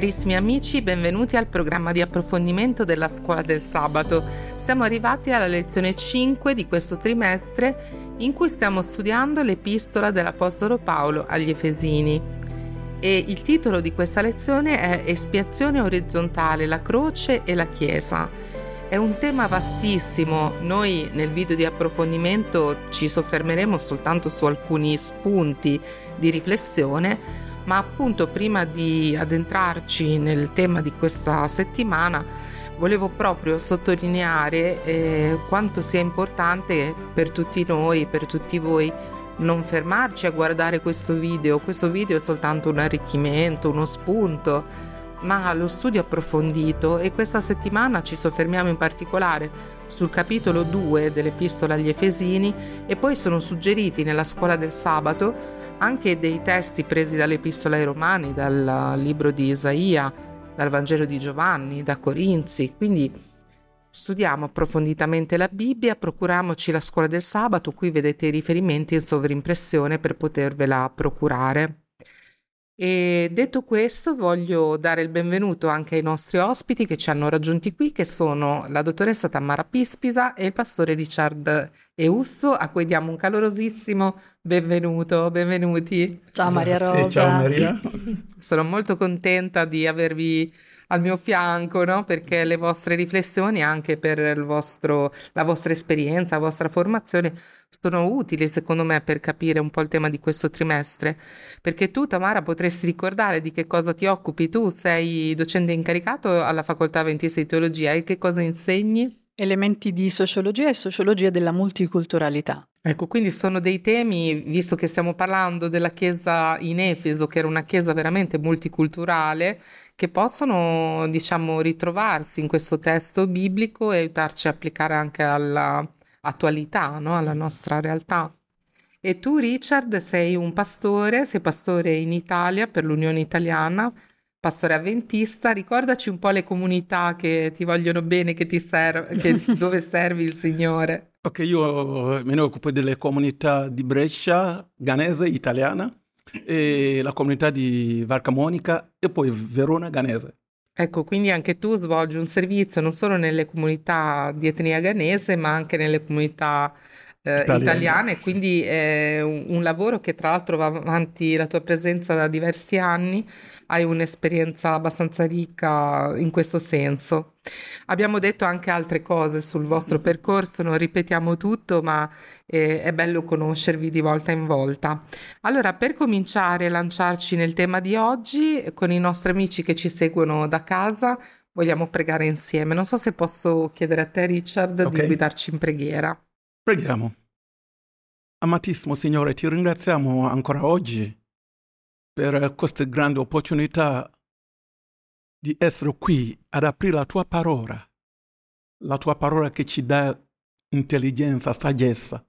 Carissimi amici, benvenuti al programma di approfondimento della Scuola del Sabato. Siamo arrivati alla lezione 5 di questo trimestre in cui stiamo studiando l'epistola dell'Apostolo Paolo agli Efesini. E il titolo di questa lezione è Espiazione orizzontale, la croce e la Chiesa. È un tema vastissimo, noi nel video di approfondimento ci soffermeremo soltanto su alcuni spunti di riflessione, ma appunto prima di addentrarci nel tema di questa settimana volevo proprio sottolineare eh, quanto sia importante per tutti noi, per tutti voi, non fermarci a guardare questo video. Questo video è soltanto un arricchimento, uno spunto, ma lo studio approfondito e questa settimana ci soffermiamo in particolare sul capitolo 2 dell'Epistola agli Efesini e poi sono suggeriti nella scuola del sabato anche dei testi presi dall'Epistola ai Romani, dal libro di Isaia, dal Vangelo di Giovanni, da Corinzi. Quindi studiamo approfonditamente la Bibbia, procuriamoci la scuola del sabato, qui vedete i riferimenti in sovrimpressione per potervela procurare. E detto questo, voglio dare il benvenuto anche ai nostri ospiti che ci hanno raggiunti qui, che sono la dottoressa Tamara Pispisa e il pastore Richard Eusso, a cui diamo un calorosissimo benvenuto, benvenuti. Ciao Maria Rosa. ciao Maria. Sono molto contenta di avervi al mio fianco, no? perché le vostre riflessioni, anche per vostro, la vostra esperienza, la vostra formazione, sono utili secondo me per capire un po' il tema di questo trimestre. Perché tu, Tamara, potresti ricordare di che cosa ti occupi? Tu sei docente incaricato alla facoltà 26 di teologia e che cosa insegni? Elementi di sociologia e sociologia della multiculturalità. Ecco, quindi sono dei temi, visto che stiamo parlando della chiesa in Efeso, che era una chiesa veramente multiculturale, che possono, diciamo, ritrovarsi in questo testo biblico e aiutarci a applicare anche all'attualità, no? alla nostra realtà. E tu, Richard, sei un pastore, sei pastore in Italia per l'Unione Italiana, pastore avventista. Ricordaci un po' le comunità che ti vogliono bene, che ti serv- che, dove servi il Signore. Ok, io me ne occupo delle comunità di Brescia, ganese, italiana, e la comunità di Varca Monica e poi Verona Ganese. Ecco, quindi anche tu svolgi un servizio non solo nelle comunità di etnia ganese, ma anche nelle comunità eh, italiane, sì. quindi è un, un, lavoro che tra l'altro va avanti la tua presenza da diversi anni, hai un'esperienza abbastanza ricca in questo senso. Abbiamo detto anche altre cose sul vostro percorso, non ripetiamo tutto, ma eh, è bello conoscervi di volta in volta. Allora, per cominciare a lanciarci nel tema di oggi, con i nostri amici che ci seguono da casa, vogliamo pregare insieme. Non so se posso chiedere a te, Richard, okay. di guidarci in preghiera. Preghiamo. Amatissimo Signore, ti ringraziamo ancora oggi per questa grande opportunità di essere qui ad aprire la tua parola, la tua parola che ci dà intelligenza, saggezza.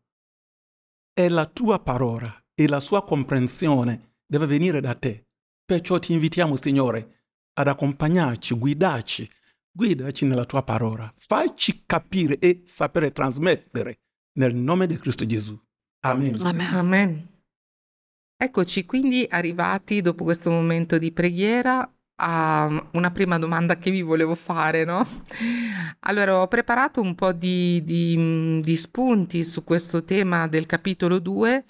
È la tua parola e la sua comprensione deve venire da te. Perciò ti invitiamo, Signore, ad accompagnarci, guidarci, guidaci nella tua parola, facci capire e sapere trasmettere nel nome di Cristo Gesù. Amen. Amen. Amen. Eccoci quindi arrivati dopo questo momento di preghiera a una prima domanda che vi volevo fare, no? Allora, ho preparato un po' di, di, di spunti su questo tema del capitolo 2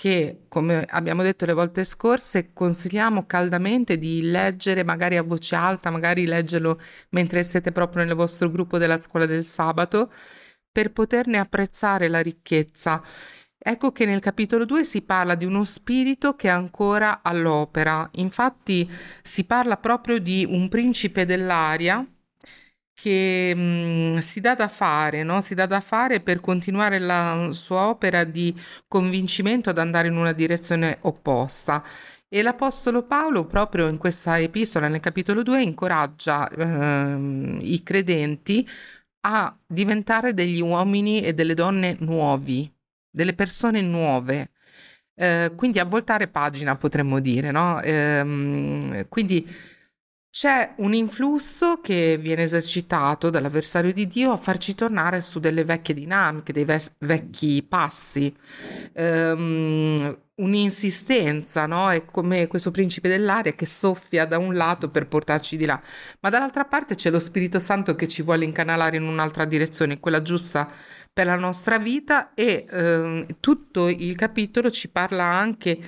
che, come abbiamo detto le volte scorse, consigliamo caldamente di leggere magari a voce alta, magari leggerlo mentre siete proprio nel vostro gruppo della scuola del sabato, per poterne apprezzare la ricchezza. Ecco che nel capitolo 2 si parla di uno spirito che è ancora all'opera. Infatti si parla proprio di un principe dell'aria che mh, mm, si dà da fare, no? si dà da fare per continuare la sua opera di convincimento ad andare in una direzione opposta. E l'Apostolo Paolo, proprio in questa epistola, nel capitolo 2, incoraggia ehm, i credenti a diventare degli uomini e delle donne nuovi, delle persone nuove. Eh, quindi a voltare pagina potremmo dire, no? Eh, quindi c'è un influsso che viene esercitato dall'avversario di Dio a farci tornare su delle vecchie dinamiche, dei ves- vecchi passi, um, un'insistenza, no? È come questo principe dell'aria che soffia da un lato per portarci di là, ma dall'altra parte c'è lo Spirito Santo che ci vuole incanalare in un'altra direzione, quella giusta per la nostra vita e um, tutto il capitolo ci parla anche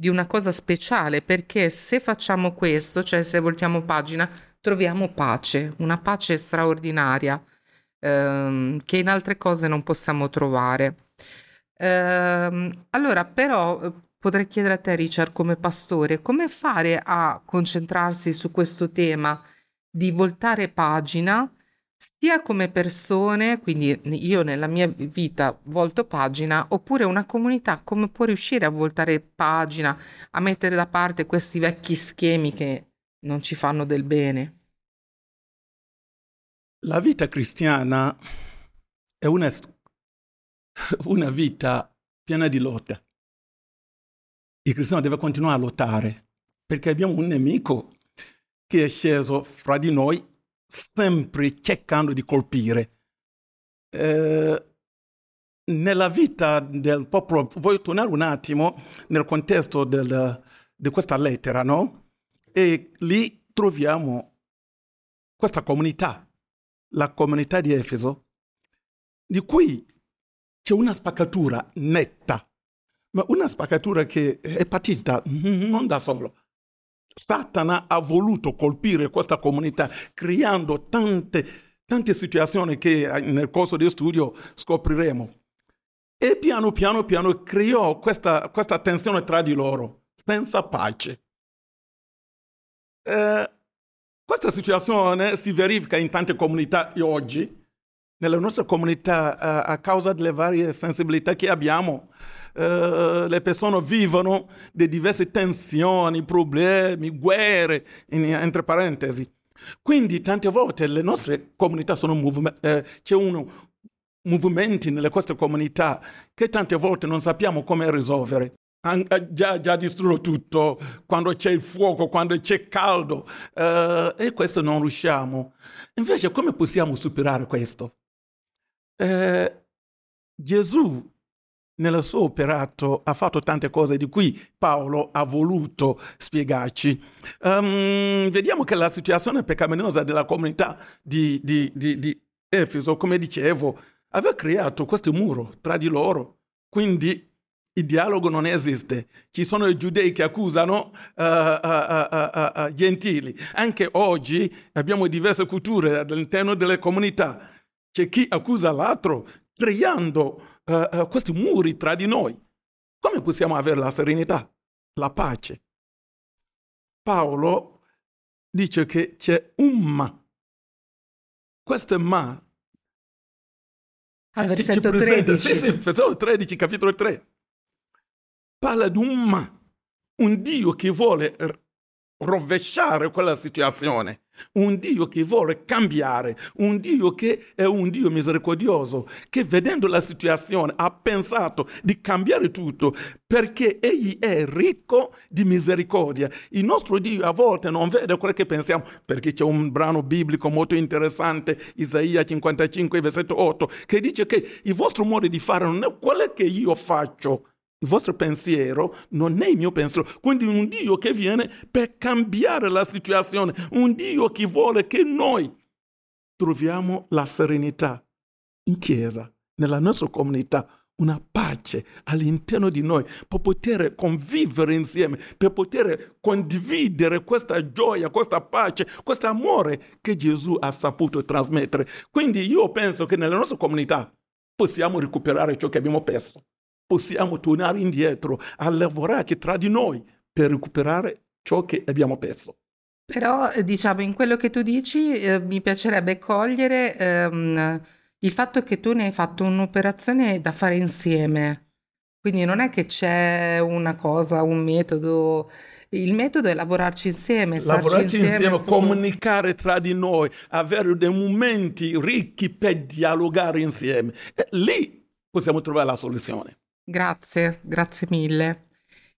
di una cosa speciale, perché se facciamo questo, cioè se voltiamo pagina, troviamo pace, una pace straordinaria, ehm, che in altre cose non possiamo trovare. Ehm, allora, però, potrei chiedere a te, Richard, come pastore, come fare a concentrarsi su questo tema di voltare pagina sia come persone, quindi io nella mia vita volto pagina, oppure una comunità come può riuscire a voltare pagina, a mettere da parte questi vecchi schemi che non ci fanno del bene. La vita cristiana è una, una vita piena di lotte. Il cristiano deve continuare a lottare perché abbiamo un nemico che è sceso fra di noi sempre cercando di colpire. Eh, nella vita del popolo, voglio tornare un attimo nel contesto del, di questa lettera, no? E lì troviamo questa comunità, la comunità di Efeso, di cui c'è una spaccatura netta, ma una spaccatura che è partita non da solo, Satana ha voluto colpire questa comunità creando tante, tante situazioni che eh, nel corso di studio scopriremo. E piano piano piano creò questa, questa tensione tra di loro, senza pace. Eh, questa situazione si verifica in tante comunità oggi, nella nostra comunità, eh, a causa delle varie sensibilità che abbiamo. Eh, le persone vivono di diverse tensioni, problemi, guerre, in, entre parentesi. Quindi tante volte le nostre comunità sono movimenti, eh, c'è uno movimenti nelle nostre comunità che tante volte non sappiamo come risolvere. An- eh, già, già distrutto tutto, quando c'è il fuoco, quando c'è caldo, eh, e questo non riusciamo. Invece come possiamo superare questo? Eh, Gesù nel suo operato ha fatto tante cose di cui Paolo ha voluto spiegarci. Um, vediamo che la situazione peccaminosa della comunità di, di, di, di Efeso, come dicevo, aveva creato questo muro tra di loro. Quindi il dialogo non esiste. Ci sono i giudei che accusano uh, uh, uh, gentili. Anche oggi abbiamo diverse culture all'interno delle comunità. C'è chi accusa l'altro creando uh, uh, questi muri tra di noi. Come possiamo avere la serenità, la pace? Paolo dice che c'è un ma. Questo ma. Al versetto 13. Sì, sì, versetto 13, capitolo 3. Parla di un ma. Un Dio che vuole rovesciare quella situazione un Dio che vuole cambiare, un Dio che è un Dio misericordioso, che vedendo la situazione ha pensato di cambiare tutto perché Egli è ricco di misericordia. Il nostro Dio a volte non vede quello che pensiamo, perché c'è un brano biblico molto interessante, Isaia 55, versetto 8, che dice che il vostro modo di fare non è quello che io faccio, il vostro pensiero non è il mio pensiero. Quindi un Dio che viene per cambiare la situazione, un Dio che vuole che noi troviamo la serenità in chiesa, nella nostra comunità, una pace all'interno di noi per poter convivere insieme, per poter condividere questa gioia, questa pace, questo amore che Gesù ha saputo trasmettere. Quindi io penso che nella nostra comunità possiamo recuperare ciò che abbiamo perso possiamo tornare indietro a lavorare tra di noi per recuperare ciò che abbiamo perso. Però, eh, diciamo, in quello che tu dici, eh, mi piacerebbe cogliere ehm, il fatto che tu ne hai fatto un'operazione da fare insieme. Quindi non è che c'è una cosa, un metodo. Il metodo è lavorarci insieme, lavorarci insieme, insieme su... comunicare tra di noi, avere dei momenti ricchi per dialogare insieme. E lì possiamo trovare la soluzione. Grazie, grazie mille.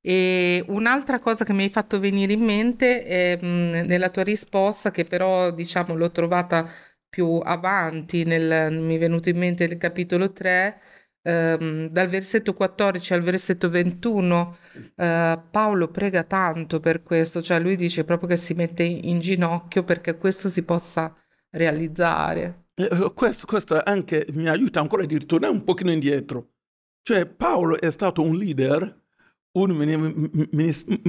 E un'altra cosa che mi hai fatto venire in mente è mh, nella tua risposta, che però diciamo l'ho trovata più avanti, nel, mi è venuto in mente il capitolo 3, ehm, dal versetto 14 al versetto 21, eh, Paolo prega tanto per questo, cioè lui dice proprio che si mette in ginocchio perché questo si possa realizzare. Eh, questo, questo anche mi aiuta ancora a ritornare un pochino indietro. Cioè Paolo è stato un leader un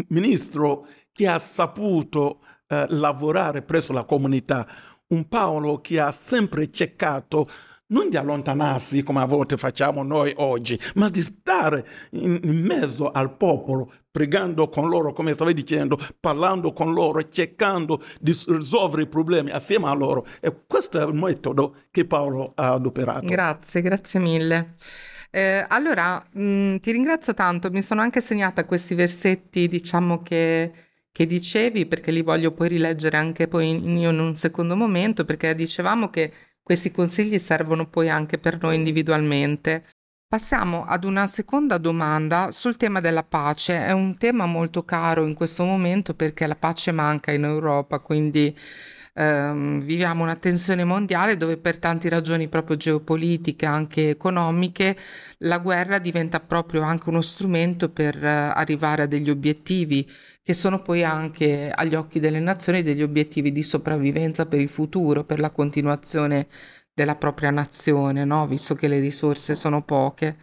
ministro che ha saputo eh, lavorare presso la comunità, un Paolo che ha sempre cercato non di allontanarsi come a volte facciamo noi oggi, ma di stare in, in, mezzo al popolo, pregando con loro, come stavi dicendo, parlando con loro, cercando di risolvere i problemi assieme a loro. E questo è il metodo che Paolo ha adoperato. Grazie, grazie mille. Eh, allora, mh, mm, ti ringrazio tanto, mi sono anche segnata questi versetti, diciamo che, che dicevi, perché li voglio poi rileggere anche poi in, in un secondo momento, perché dicevamo che questi consigli servono poi anche per noi individualmente. Passiamo ad una seconda domanda sul tema della pace. È un tema molto caro in questo momento perché la pace manca in Europa, quindi ehm, viviamo una tensione mondiale dove per tante ragioni proprio geopolitiche, anche economiche, la guerra diventa proprio anche uno strumento per eh, arrivare a degli obiettivi che sono poi anche agli occhi delle nazioni degli obiettivi di sopravvivenza per il futuro, per la continuazione della propria nazione, no? visto che le risorse sono poche.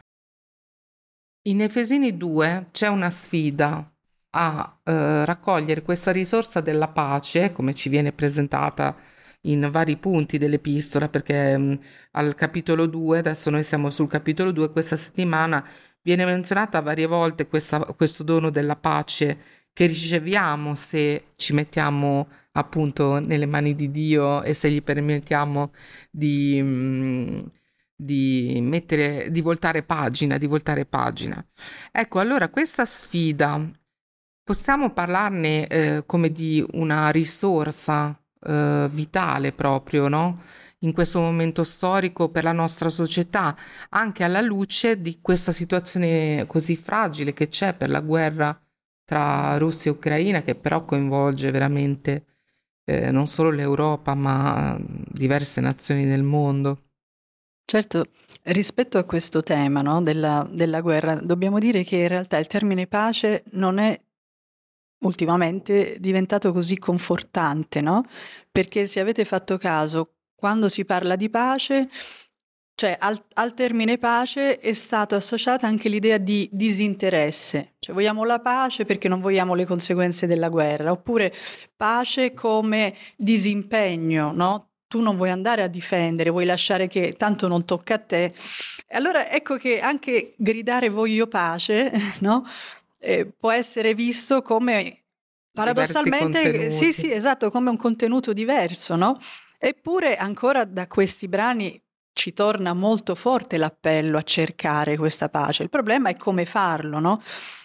In Efesini 2 c'è una sfida a eh, raccogliere questa risorsa della pace, come ci viene presentata in vari punti dell'epistola, perché mh, mm, al capitolo 2, adesso noi siamo sul capitolo 2, questa settimana viene menzionata varie volte questa, questo dono della pace che riceviamo se ci mettiamo appunto nelle mani di Dio e se gli permettiamo di, mm, di mettere, di voltare pagina, di voltare pagina. Ecco, allora questa sfida Possiamo parlarne eh, come di una risorsa eh, vitale proprio, no? In questo momento storico per la nostra società, anche alla luce di questa situazione così fragile che c'è per la guerra tra Russia e Ucraina, che però coinvolge veramente eh, non solo l'Europa, ma diverse nazioni del mondo. Certo, rispetto a questo tema no, della, della, guerra, dobbiamo dire che in realtà il termine pace non è ultimamente diventato così confortante, no? Perché se avete fatto caso, quando si parla di pace, cioè al, al, termine pace è stata associata anche l'idea di disinteresse, cioè vogliamo la pace perché non vogliamo le conseguenze della guerra, oppure pace come disimpegno, no? Tu non vuoi andare a difendere, vuoi lasciare che tanto non tocca a te. Allora ecco che anche gridare voglio pace, no? Eh, può essere visto come paradossalmente, sì, sì, esatto, come un contenuto diverso, no? Eppure ancora da questi brani ci torna molto forte l'appello a cercare questa pace. Il problema è come farlo, no?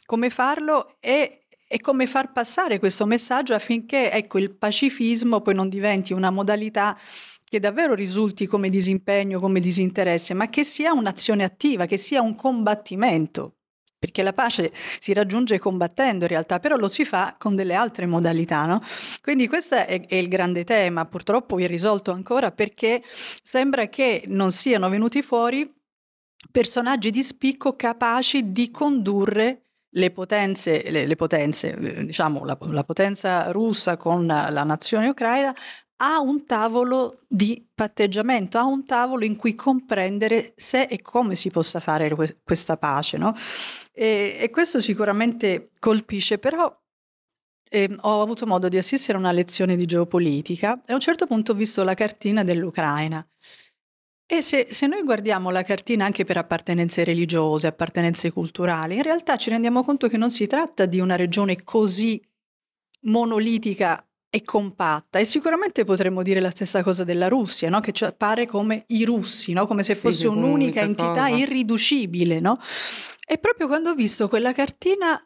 Come farlo e, e come far passare questo messaggio affinché ecco, il pacifismo poi non diventi una modalità che davvero risulti come disimpegno, come disinteresse, ma che sia un'azione attiva, che sia un combattimento perché la pace si raggiunge combattendo in realtà, però lo si fa con delle altre modalità, no? Quindi questo è, è il grande tema, purtroppo irrisolto ancora perché sembra che non siano venuti fuori personaggi di spicco capaci di condurre le potenze, le, le potenze diciamo la, la, potenza russa con la nazione ucraina a un tavolo di patteggiamento, a un tavolo in cui comprendere se e come si possa fare questa pace. No? E, e, questo sicuramente colpisce, però eh, ho avuto modo di assistere a una lezione di geopolitica e a un certo punto ho visto la cartina dell'Ucraina. E se, se, noi guardiamo la cartina anche per appartenenze religiose, appartenenze culturali, in realtà ci rendiamo conto che non si tratta di una regione così monolitica e compatta e sicuramente potremmo dire la stessa cosa della Russia, no? che appare come i russi, no? come se fosse sì, un'unica entità cosa. irriducibile. No? E proprio quando ho visto quella cartina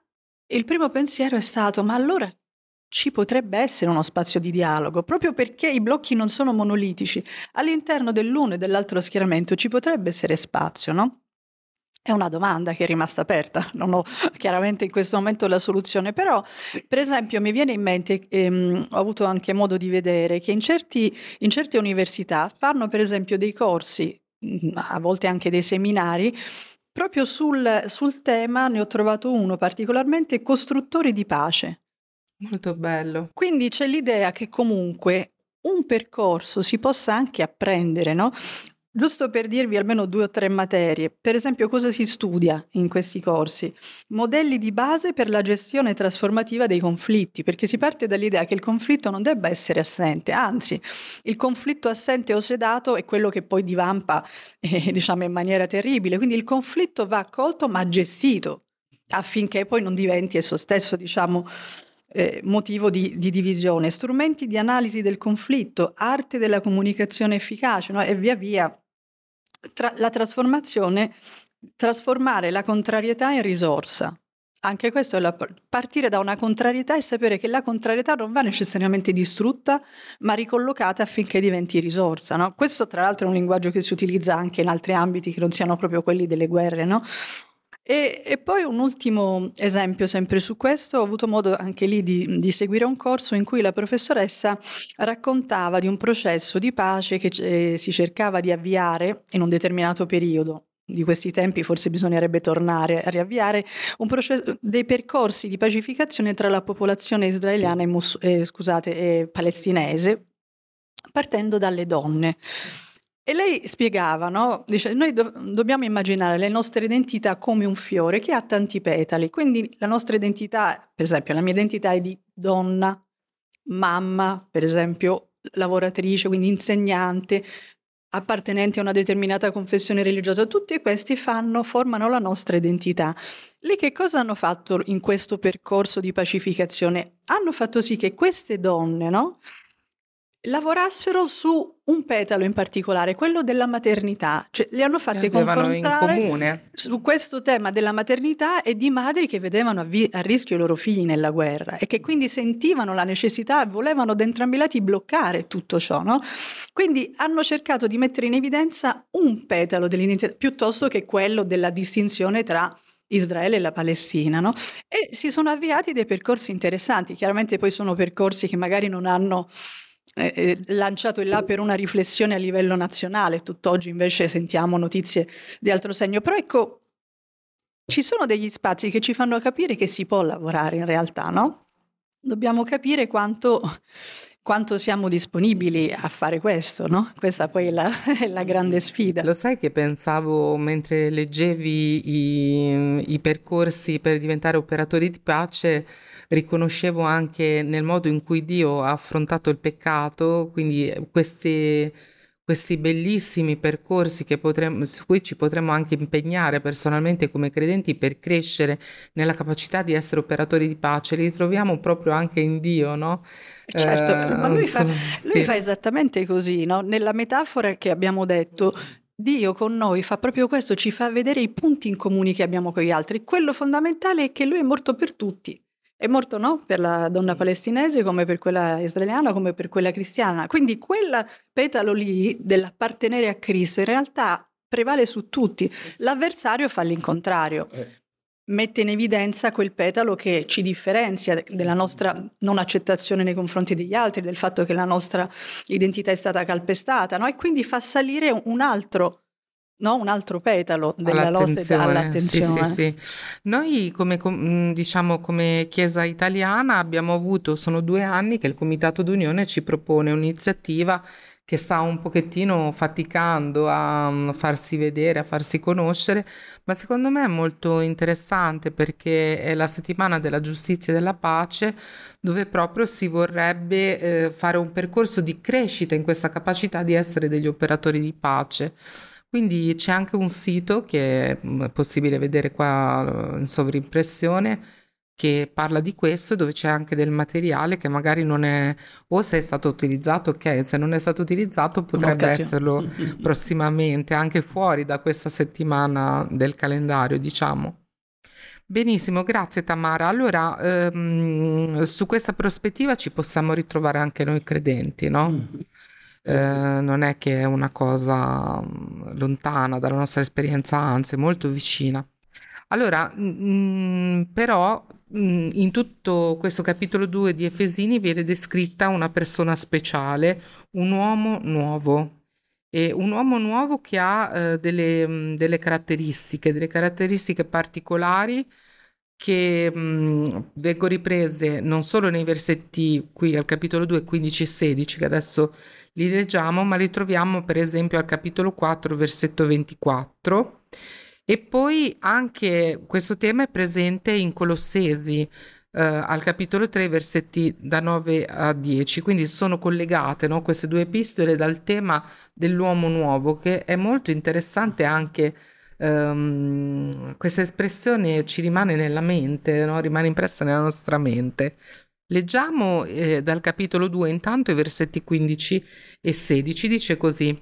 il primo pensiero è stato ma allora ci potrebbe essere uno spazio di dialogo, proprio perché i blocchi non sono monolitici. All'interno dell'uno e dell'altro schieramento ci potrebbe essere spazio, no? È una domanda che è rimasta aperta, non ho chiaramente in questo momento la soluzione, però per esempio mi viene in mente, ehm, ho avuto anche modo di vedere che in, certi, in certe università fanno per esempio dei corsi, mm, a volte anche dei seminari, proprio sul, sul tema, ne ho trovato uno particolarmente, costruttori di pace. Molto bello. Quindi c'è l'idea che comunque un percorso si possa anche apprendere, no? Giusto per dirvi almeno due o tre materie, per esempio cosa si studia in questi corsi? Modelli di base per la gestione trasformativa dei conflitti, perché si parte dall'idea che il conflitto non debba essere assente, anzi il conflitto assente o sedato è quello che poi divampa eh, diciamo in maniera terribile, quindi il conflitto va accolto ma gestito affinché poi non diventi esso stesso diciamo eh, motivo di, di, divisione, strumenti di analisi del conflitto, arte della comunicazione efficace no? e via via tra- la trasformazione, trasformare la contrarietà in risorsa. Anche questo è la, partire da una contrarietà e sapere che la contrarietà non va necessariamente distrutta, ma ricollocata affinché diventi risorsa. No? Questo, tra l'altro, è un linguaggio che si utilizza anche in altri ambiti che non siano proprio quelli delle guerre. No? E, e, poi un ultimo esempio sempre su questo, ho avuto modo anche lì di, di, seguire un corso in cui la professoressa raccontava di un processo di pace che eh, si cercava di avviare in un determinato periodo. Di questi tempi forse bisognerebbe tornare a riavviare processo, dei percorsi di pacificazione tra la popolazione israeliana e, mus- eh, scusate, e palestinese, partendo dalle donne. E lei spiegava, no? Dice, noi do- dobbiamo immaginare le nostre identità come un fiore che ha tanti petali, quindi la nostra identità, per esempio la mia identità è di donna, mamma, per esempio lavoratrice, quindi insegnante, appartenente a una determinata confessione religiosa, tutti questi fanno, formano la nostra identità. Lì che cosa hanno fatto in questo percorso di pacificazione? Hanno fatto sì che queste donne, no? Lavorassero su un petalo in particolare, quello della maternità, cioè li hanno fatte confrontare su questo tema della maternità e di madri che vedevano a, vi- a, rischio i loro figli nella guerra e che quindi sentivano la necessità e volevano da entrambi i lati bloccare tutto ciò, no? Quindi hanno cercato di mettere in evidenza un petalo dell'identità piuttosto che quello della distinzione tra Israele e la Palestina, no? E si sono avviati dei percorsi interessanti, chiaramente poi sono percorsi che magari non hanno eh, lanciato in là per una riflessione a livello nazionale, tutt'oggi invece sentiamo notizie di altro segno, però ecco, ci sono degli spazi che ci fanno capire che si può lavorare in realtà, no? Dobbiamo capire quanto, quanto siamo disponibili a fare questo, no? Questa poi è la, è la, grande sfida. Lo sai che pensavo mentre leggevi i, i percorsi per diventare operatori di pace, riconoscevo anche nel modo in cui Dio ha affrontato il peccato, quindi questi, questi bellissimi percorsi potremmo, su cui ci potremmo anche impegnare personalmente come credenti per crescere nella capacità di essere operatori di pace, li ritroviamo proprio anche in Dio, no? Certo, eh, ma lui, fa, lui sì. fa esattamente così, no? Nella metafora che abbiamo detto, Dio con noi fa proprio questo, ci fa vedere i punti in comune che abbiamo con gli altri. Quello fondamentale è che lui è morto per tutti. È morto no? per la donna palestinese come per quella israeliana come per quella cristiana. Quindi quel petalo lì dell'appartenere a Cristo in realtà prevale su tutti. L'avversario fa l'incontrario. Eh. Mette in evidenza quel petalo che ci differenzia della nostra non accettazione nei confronti degli altri, del fatto che la nostra identità è stata calpestata, no? e quindi fa salire un altro no? un altro petalo della all'attenzione. all'attenzione. Sì, sì, sì. Noi come, mm, diciamo, come Chiesa italiana abbiamo avuto, sono due anni che il Comitato d'Unione ci propone un'iniziativa che sta un pochettino faticando a mm, farsi vedere, a farsi conoscere, ma secondo me è molto interessante perché è la settimana della giustizia e della pace dove proprio si vorrebbe eh, fare un percorso di crescita in questa capacità di essere degli operatori di pace. Quindi c'è anche un sito che è mm, possibile vedere qua in sovrimpressione che parla di questo dove c'è anche del materiale che magari non è o se è stato utilizzato ok se non è stato utilizzato potrebbe esserlo prossimamente anche fuori da questa settimana del calendario diciamo benissimo grazie Tamara allora ehm, su questa prospettiva ci possiamo ritrovare anche noi credenti no? Mm. Eh, non è che è una cosa mm, lontana dalla nostra esperienza, anzi molto vicina. Allora, mh, mm, però mh, mm, in tutto questo capitolo 2 di Efesini viene descritta una persona speciale, un uomo nuovo. E un uomo nuovo che ha eh, delle, mh, delle, caratteristiche, delle caratteristiche particolari che mh, vengono riprese non solo nei versetti qui al capitolo 2, 15 e 16, che adesso li leggiamo, ma li troviamo per esempio al capitolo 4, versetto 24. E poi anche questo tema è presente in Colossesi, Uh, al capitolo 3, versetti da 9 a 10. Quindi sono collegate no, queste due epistole dal tema dell'uomo nuovo, che è molto interessante anche um, questa espressione ci rimane nella mente, no? rimane impressa nella nostra mente. Leggiamo eh, dal capitolo 2 intanto i versetti 15 e 16, dice così,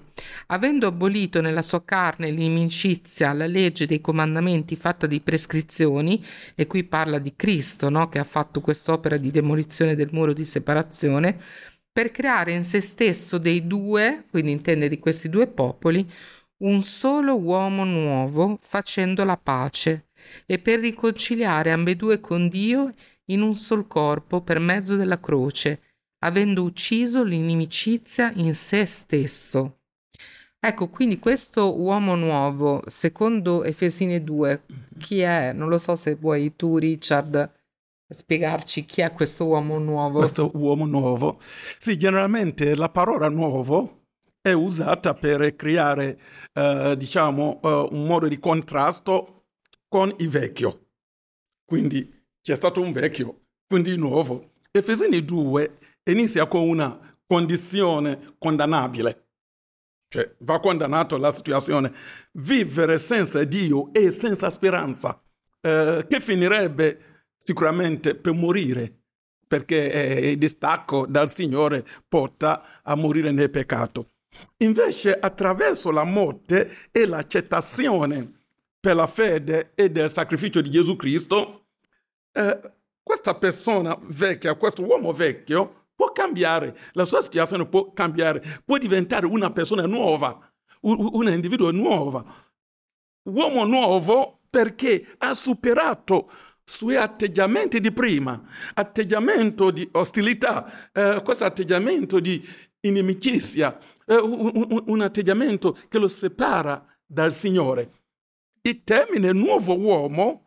avendo abolito nella sua carne l'inimicizia, la legge dei comandamenti fatta di prescrizioni, e qui parla di Cristo no? che ha fatto quest'opera di demolizione del muro di separazione, per creare in se stesso dei due, quindi intende di questi due popoli, un solo uomo nuovo facendo la pace e per riconciliare ambedue con Dio in un sol corpo per mezzo della croce, avendo ucciso l'inimicizia in se stesso. Ecco, quindi questo uomo nuovo, secondo Efesine 2, chi è? Non lo so se vuoi tu, Richard, spiegarci chi è questo uomo nuovo. Questo uomo nuovo. Sì, generalmente la parola nuovo è usata per creare, eh, diciamo, eh, un modo di contrasto con il vecchio. Quindi c'è stato un vecchio, quindi nuovo. Efesini 2 inizia con una condizione condannabile. Cioè, va condannato la situazione. Vivere senza Dio e senza speranza, eh, che finirebbe sicuramente per morire, perché eh, il distacco dal Signore porta a morire nel peccato. Invece attraverso la morte e l'accettazione per la fede e del sacrificio di Gesù Cristo, eh, questa persona vecchia, questo uomo vecchio può cambiare, la sua situazione può cambiare, può diventare una persona nuova, un, un individuo nuovo. Uomo nuovo perché ha superato suoi atteggiamenti di prima, atteggiamento di ostilità, eh, questo atteggiamento di inimicizia, eh, un, un atteggiamento che lo separa dal Signore. Il termine nuovo uomo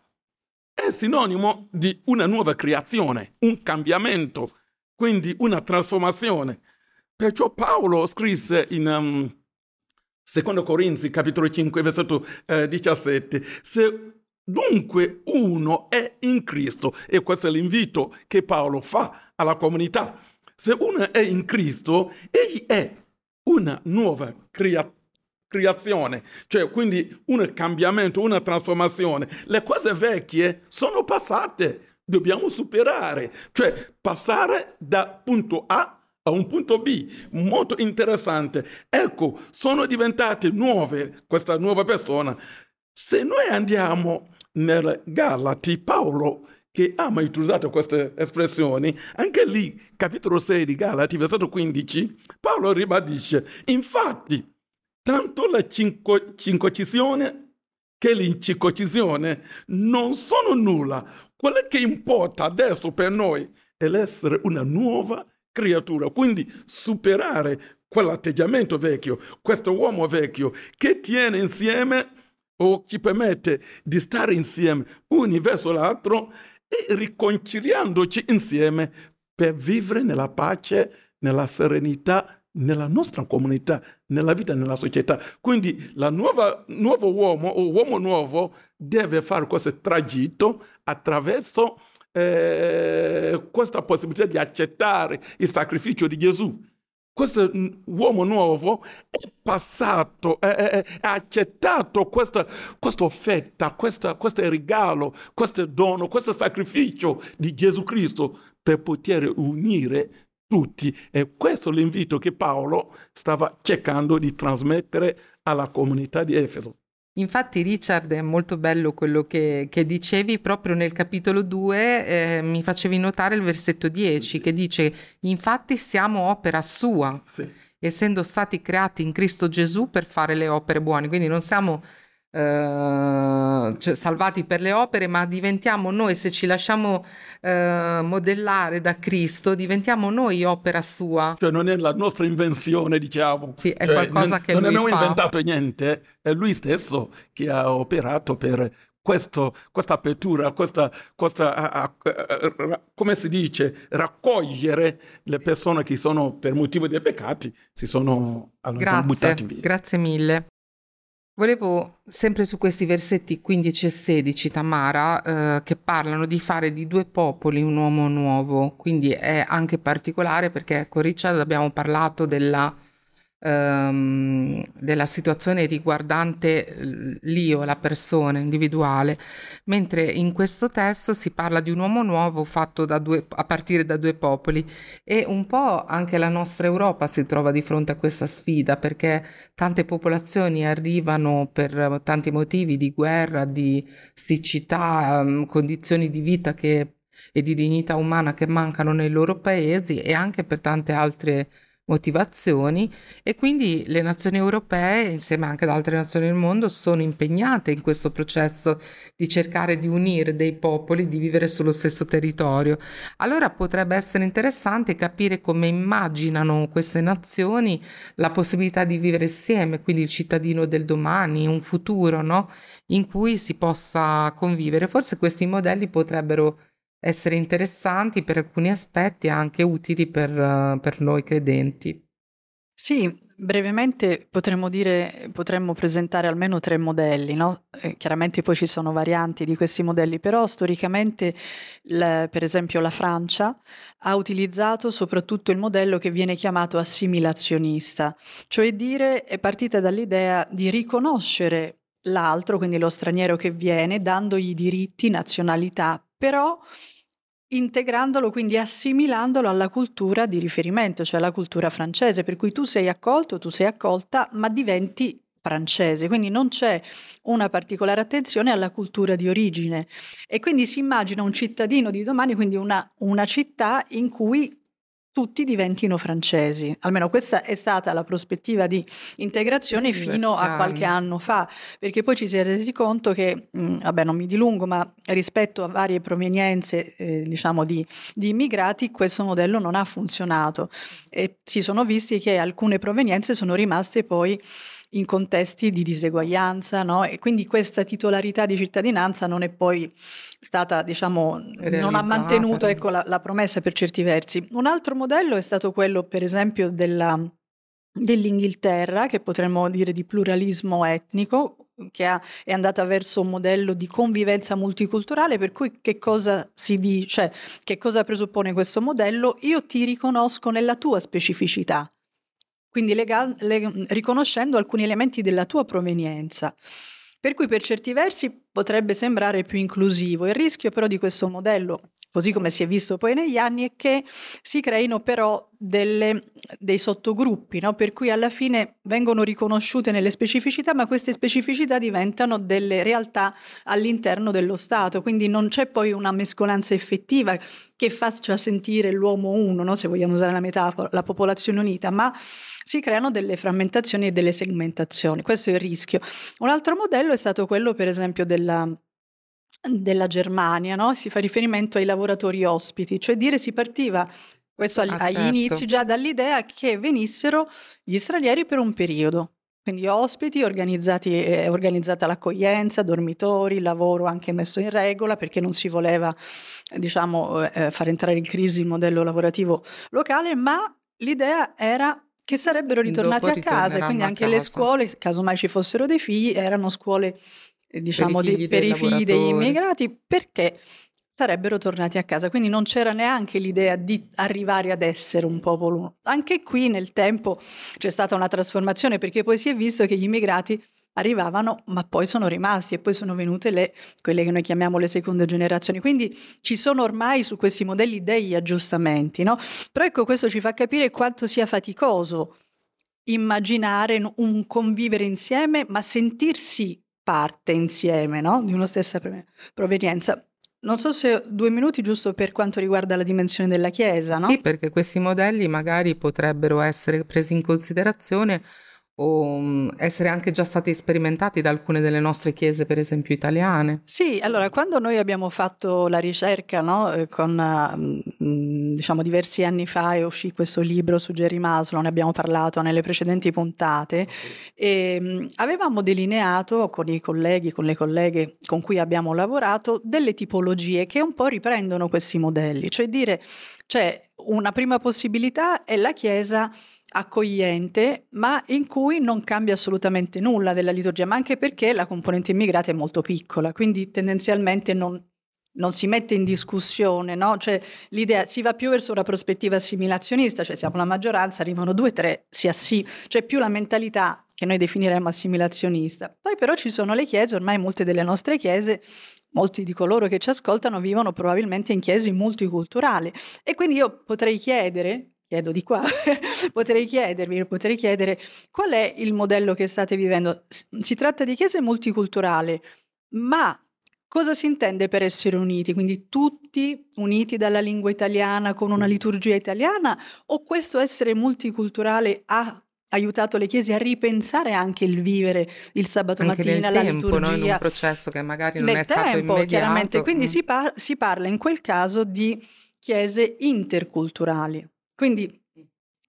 è sinonimo di una nuova creazione, un cambiamento, quindi una trasformazione. Perciò Paolo scrisse in um, 2 Corinzi, capitolo 5, versetto eh, 17, se dunque uno è in Cristo, e questo è l'invito che Paolo fa alla comunità, se uno è in Cristo, egli è una nuova crea- creazione, cioè quindi un cambiamento, una trasformazione. Le cose vecchie sono passate, dobbiamo superare, cioè passare da punto A a un punto B, molto interessante. Ecco, sono diventate nuove questa nuova persona. Se noi andiamo nel Galati, Paolo che ha mai usato queste espressioni, anche lì, capitolo 6 di Galati, versetto 15, Paolo ribadisce, infatti, tanto la cinco, cincocisione che l'incirconcisione non sono nulla. Quello che importa adesso per noi è l'essere una nuova creatura, quindi superare quell'atteggiamento vecchio, questo uomo vecchio che tiene insieme o ci permette di stare insieme uni verso l'altro e riconciliandoci insieme per vivere nella pace, nella serenità, nella nostra comunità, nella vita, nella società. Quindi il nuovo uomo o uomo nuovo deve fare questo tragitto attraverso eh, questa possibilità di accettare il sacrificio di Gesù questo uomo nuovo è passato, ha accettato questa, questa offerta, questa, questo regalo, questo dono, questo sacrificio di Gesù Cristo per poter unire tutti. E questo è l'invito che Paolo stava cercando di trasmettere alla comunità di Efeso. Infatti Richard è molto bello quello che, che dicevi proprio nel capitolo 2, eh, mi facevi notare il versetto 10 che dice infatti siamo opera sua. Sì. essendo stati creati in Cristo Gesù per fare le opere buone. Quindi non siamo eh, cioè, salvati per le opere, ma diventiamo noi, se ci lasciamo eh, modellare da Cristo, diventiamo noi opera sua. Cioè non è la nostra invenzione, diciamo. Sì, è cioè, qualcosa non, che non abbiamo fa. inventato niente, è lui stesso che ha operato per questo, questa apertura, questa, questa a, a, a, come si dice, raccogliere le persone che sono per motivo dei peccati, si sono Grazie, buttati via. grazie mille. Volevo sempre su questi versetti 15 e 16, Tamara, eh, che parlano di fare di due popoli un uomo nuovo, quindi è anche particolare perché con Richard abbiamo parlato della, ehm, della situazione riguardante l'io, la persona individuale, mentre in questo testo si parla di un uomo nuovo fatto due, a partire da due popoli. E un po' anche la nostra Europa si trova di fronte a questa sfida perché tante popolazioni arrivano per tanti motivi di guerra, di siccità, ehm, condizioni di vita che, e di dignità umana che mancano nei loro paesi e anche per tante altre motivazioni e quindi le nazioni europee, insieme anche ad altre nazioni del mondo, sono impegnate in questo processo di cercare di unire dei popoli, di vivere sullo stesso territorio. Allora potrebbe essere interessante capire come immaginano queste nazioni la possibilità di vivere insieme, quindi il cittadino del domani, un futuro no? in cui si possa convivere. Forse questi modelli potrebbero essere interessanti per alcuni aspetti e anche utili per, per noi credenti. Sì, brevemente potremmo dire, potremmo presentare almeno tre modelli, no? eh, chiaramente poi ci sono varianti di questi modelli, però storicamente, la, per esempio, la Francia ha utilizzato soprattutto il modello che viene chiamato assimilazionista, cioè dire è partita dall'idea di riconoscere l'altro, quindi lo straniero che viene, dandogli diritti, nazionalità, però integrandolo, quindi assimilandolo alla cultura di riferimento, cioè alla cultura francese, per cui tu sei accolto, tu sei accolta, ma diventi francese, quindi non c'è una particolare attenzione alla cultura di origine. E quindi si immagina un cittadino di domani, quindi una, una città in cui tutti diventino francesi. Almeno questa è stata la prospettiva di integrazione fino a qualche anno fa, perché poi ci si è resi conto che, mh, vabbè non mi dilungo, ma rispetto a varie provenienze eh, diciamo di, di, immigrati, questo modello non ha funzionato e si sono visti che alcune provenienze sono rimaste poi in contesti di diseguaglianza, no? E quindi questa titolarità di cittadinanza non è poi stata, diciamo, non ha mantenuto ecco, la, la, promessa per certi versi. Un altro modello è stato quello, per esempio, della, dell'Inghilterra, che potremmo dire di pluralismo etnico, che ha, è andata verso un modello di convivenza multiculturale, per cui che cosa si dice, che cosa presuppone questo modello? Io ti riconosco nella tua specificità quindi lega- le- riconoscendo alcuni elementi della tua provenienza. Per cui per certi versi potrebbe sembrare più inclusivo. Il rischio però di questo modello, così come si è visto poi negli anni, è che si creino però delle, dei sottogruppi, no? per cui alla fine vengono riconosciute nelle specificità, ma queste specificità diventano delle realtà all'interno dello Stato, quindi non c'è poi una mescolanza effettiva che faccia sentire l'uomo uno, no? se vogliamo usare la metafora, la popolazione unita, ma si creano delle frammentazioni e delle segmentazioni. Questo è il rischio. Un altro modello è stato quello, per esempio, della, della Germania, no? si fa riferimento ai lavoratori ospiti, cioè dire si partiva questo agli, ah, certo. inizi già dall'idea che venissero gli stranieri per un periodo. Quindi ospiti, organizzati, eh, organizzata l'accoglienza, dormitori, lavoro anche messo in regola perché non si voleva diciamo, eh, far entrare in crisi il modello lavorativo locale, ma l'idea era che sarebbero ritornati a casa, quindi anche le scuole, casomai ci fossero dei figli, erano scuole eh, diciamo per i figli, dei, per i figli degli immigrati perché sarebbero tornati a casa. Quindi non c'era neanche l'idea di arrivare ad essere un popolo. Anche qui nel tempo c'è stata una trasformazione perché poi si è visto che gli immigrati arrivavano, ma poi sono rimasti e poi sono venute le, quelle che noi chiamiamo le seconde generazioni. Quindi ci sono ormai su questi modelli degli aggiustamenti, no? Però ecco, questo ci fa capire quanto sia faticoso immaginare un convivere insieme, ma sentirsi parte insieme, no? Di una stessa provenienza. non so se due minuti giusto per quanto riguarda la dimensione della Chiesa, no? Sì, perché questi modelli magari potrebbero essere presi in considerazione o mm, essere anche già stati sperimentati da alcune delle nostre chiese, per esempio italiane? Sì, allora quando noi abbiamo fatto la ricerca, no, eh, con uh, diciamo diversi anni fa e uscì questo libro su Jerry Maslow, ne abbiamo parlato nelle precedenti puntate, e avevamo delineato con i colleghi, con le colleghe con cui abbiamo lavorato, delle tipologie che un po' riprendono questi modelli, cioè dire, cioè una prima possibilità è la Chiesa accogliente, ma in cui non cambia assolutamente nulla della liturgia, ma anche perché la componente immigrata è molto piccola, quindi tendenzialmente non, non si mette in discussione, no? Cioè l'idea si va più verso una prospettiva assimilazionista, cioè siamo la maggioranza, arrivano due, tre, si sì, cioè più la mentalità che noi definiremmo assimilazionista. Poi però ci sono le chiese, ormai molte delle nostre chiese molti di coloro che ci ascoltano vivono probabilmente in chiese multiculturali e quindi io potrei chiedere chiedo di qua, potrei chiedervi, potrei chiedere qual è il modello che state vivendo. Si tratta di chiese multiculturali, ma cosa si intende per essere uniti? Quindi tutti uniti dalla lingua italiana con una liturgia italiana o questo essere multiculturale ha aiutato le chiese a ripensare anche il vivere il sabato anche mattina, la tempo, liturgia. No? in un processo che magari non nel è tempo, stato immediato. chiaramente. Quindi mm. si, par- si parla in quel caso di chiese interculturali. Quindi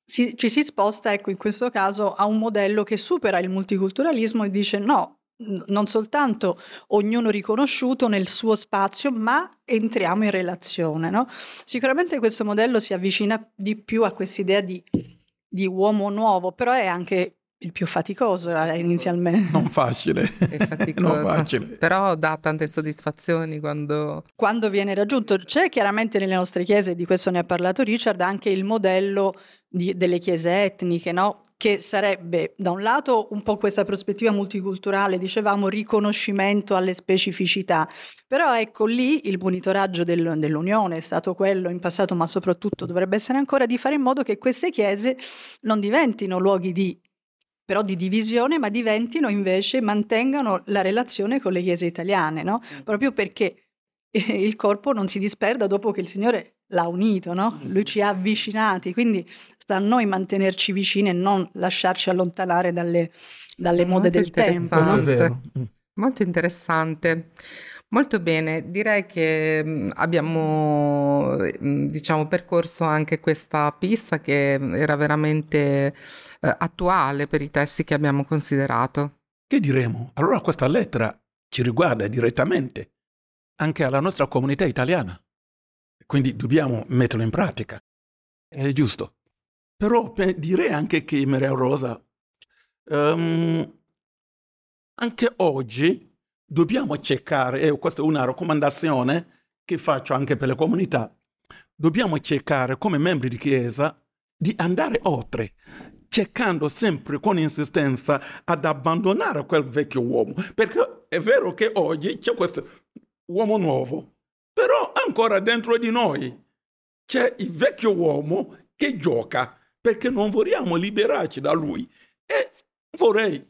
si, ci si sposta, ecco, in questo caso a un modello che supera il multiculturalismo e dice no, non soltanto ognuno riconosciuto nel suo spazio, ma entriamo in relazione. No? Sicuramente questo modello si avvicina di più a quest'idea di, di uomo nuovo, però è anche il più faticoso inizialmente. Non facile. È faticoso. non facile. Però dà tante soddisfazioni quando... Quando viene raggiunto. C'è chiaramente nelle nostre chiese, di questo ne ha parlato Richard, anche il modello di, delle chiese etniche, no? che sarebbe da un lato un po' questa prospettiva multiculturale, dicevamo riconoscimento alle specificità, però ecco lì il monitoraggio del, dell'Unione è stato quello in passato, ma soprattutto dovrebbe essere ancora di fare in modo che queste chiese non diventino luoghi di però di divisione, ma diventino invece, mantengano la relazione con le chiese italiane, no? Proprio perché il corpo non si disperda dopo che il Signore l'ha unito, no? Mm. Lui ci ha avvicinati, quindi sta a noi mantenerci vicini e non lasciarci allontanare dalle, dalle mode del tempo. No? Molto interessante. Molto bene, direi che mm, abbiamo mm, diciamo, percorso anche questa pista che era veramente eh, attuale per i testi che abbiamo considerato. Che diremo? Allora questa lettera ci riguarda direttamente anche alla nostra comunità italiana, quindi dobbiamo metterlo in pratica. È giusto. Però direi anche che Maria Rosa, um, anche oggi dobbiamo cercare, e questa è una raccomandazione che faccio anche per le comunità, dobbiamo cercare come membri di Chiesa di andare oltre, cercando sempre con insistenza ad abbandonare quel vecchio uomo, perché è vero che oggi c'è questo uomo nuovo, però ancora dentro di noi c'è il vecchio uomo che gioca, perché non vogliamo liberarci da lui. E vorrei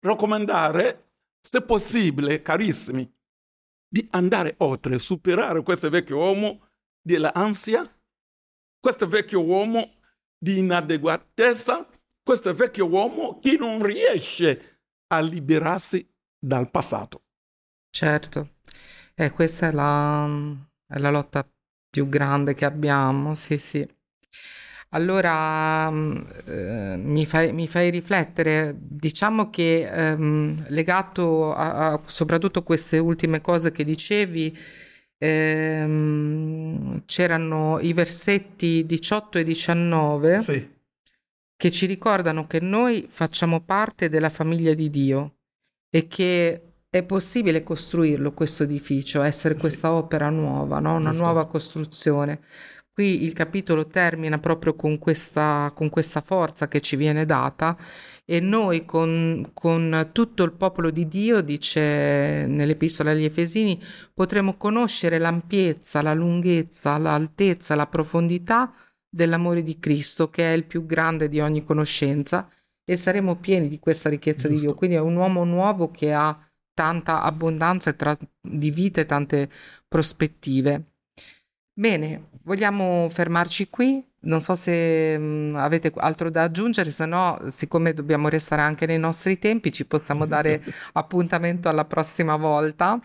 raccomandare se possibile, carissimi, di andare oltre, superare questo vecchio uomo dell'ansia, questo vecchio uomo di inadeguatezza, questo vecchio uomo che non riesce a liberarsi dal passato. Certo, e questa è la, è la lotta più grande che abbiamo, sì, sì. Allora mm, eh, mi, fai, mi, fai, riflettere, diciamo che ehm, legato a, a, soprattutto queste ultime cose che dicevi, ehm, c'erano i versetti 18 e 19 sì. che ci ricordano che noi facciamo parte della famiglia di Dio e che è possibile costruirlo questo edificio, essere questa sì. opera nuova, no? una Giusto. nuova costruzione. Qui il capitolo termina proprio con questa, con questa forza che ci viene data e noi con, con, tutto il popolo di Dio, dice nell'epistola agli Efesini, potremo conoscere l'ampiezza, la lunghezza, l'altezza, la profondità dell'amore di Cristo, che è il più grande di ogni conoscenza, e saremo pieni di questa ricchezza Giusto. di Dio. Quindi è un uomo nuovo che ha tanta abbondanza tra, di vite, tante prospettive. Bene, vogliamo fermarci qui? Non so se mh, mm, avete altro da aggiungere, se no, siccome dobbiamo restare anche nei nostri tempi, ci possiamo dare appuntamento alla prossima volta.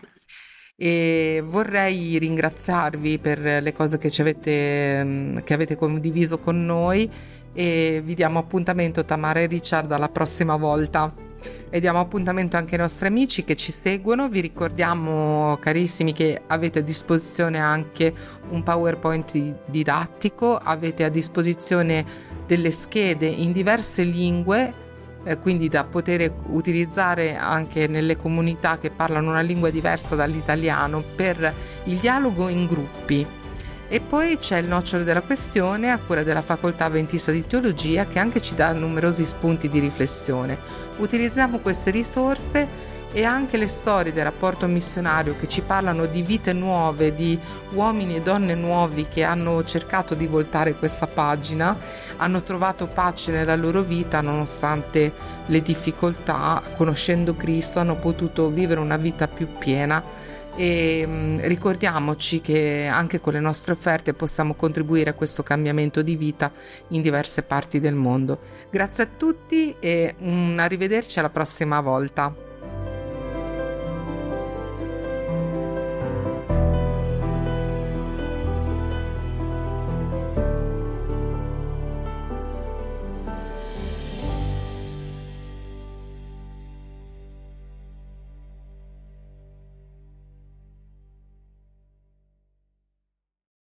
E vorrei ringraziarvi per le cose che, ci avete, mm, che avete condiviso con noi e vi diamo appuntamento Tamara e Richard alla prossima volta e diamo appuntamento anche ai nostri amici che ci seguono. Vi ricordiamo, carissimi, che avete a disposizione anche un PowerPoint didattico, avete a disposizione delle schede in diverse lingue. Eh, quindi da poter utilizzare anche nelle comunità che parlano una lingua diversa dall'italiano per il dialogo in gruppi. E poi c'è il nocciolo della questione a cura della facoltà ventista di teologia che anche ci dà numerosi spunti di riflessione. Utilizziamo queste risorse e anche le storie del rapporto missionario che ci parlano di vite nuove, di uomini e donne nuovi che hanno cercato di voltare questa pagina, hanno trovato pace nella loro vita nonostante le difficoltà, conoscendo Cristo hanno potuto vivere una vita più piena e ricordiamoci che anche con le nostre offerte possiamo contribuire a questo cambiamento di vita in diverse parti del mondo. Grazie a tutti e arrivederci alla prossima volta.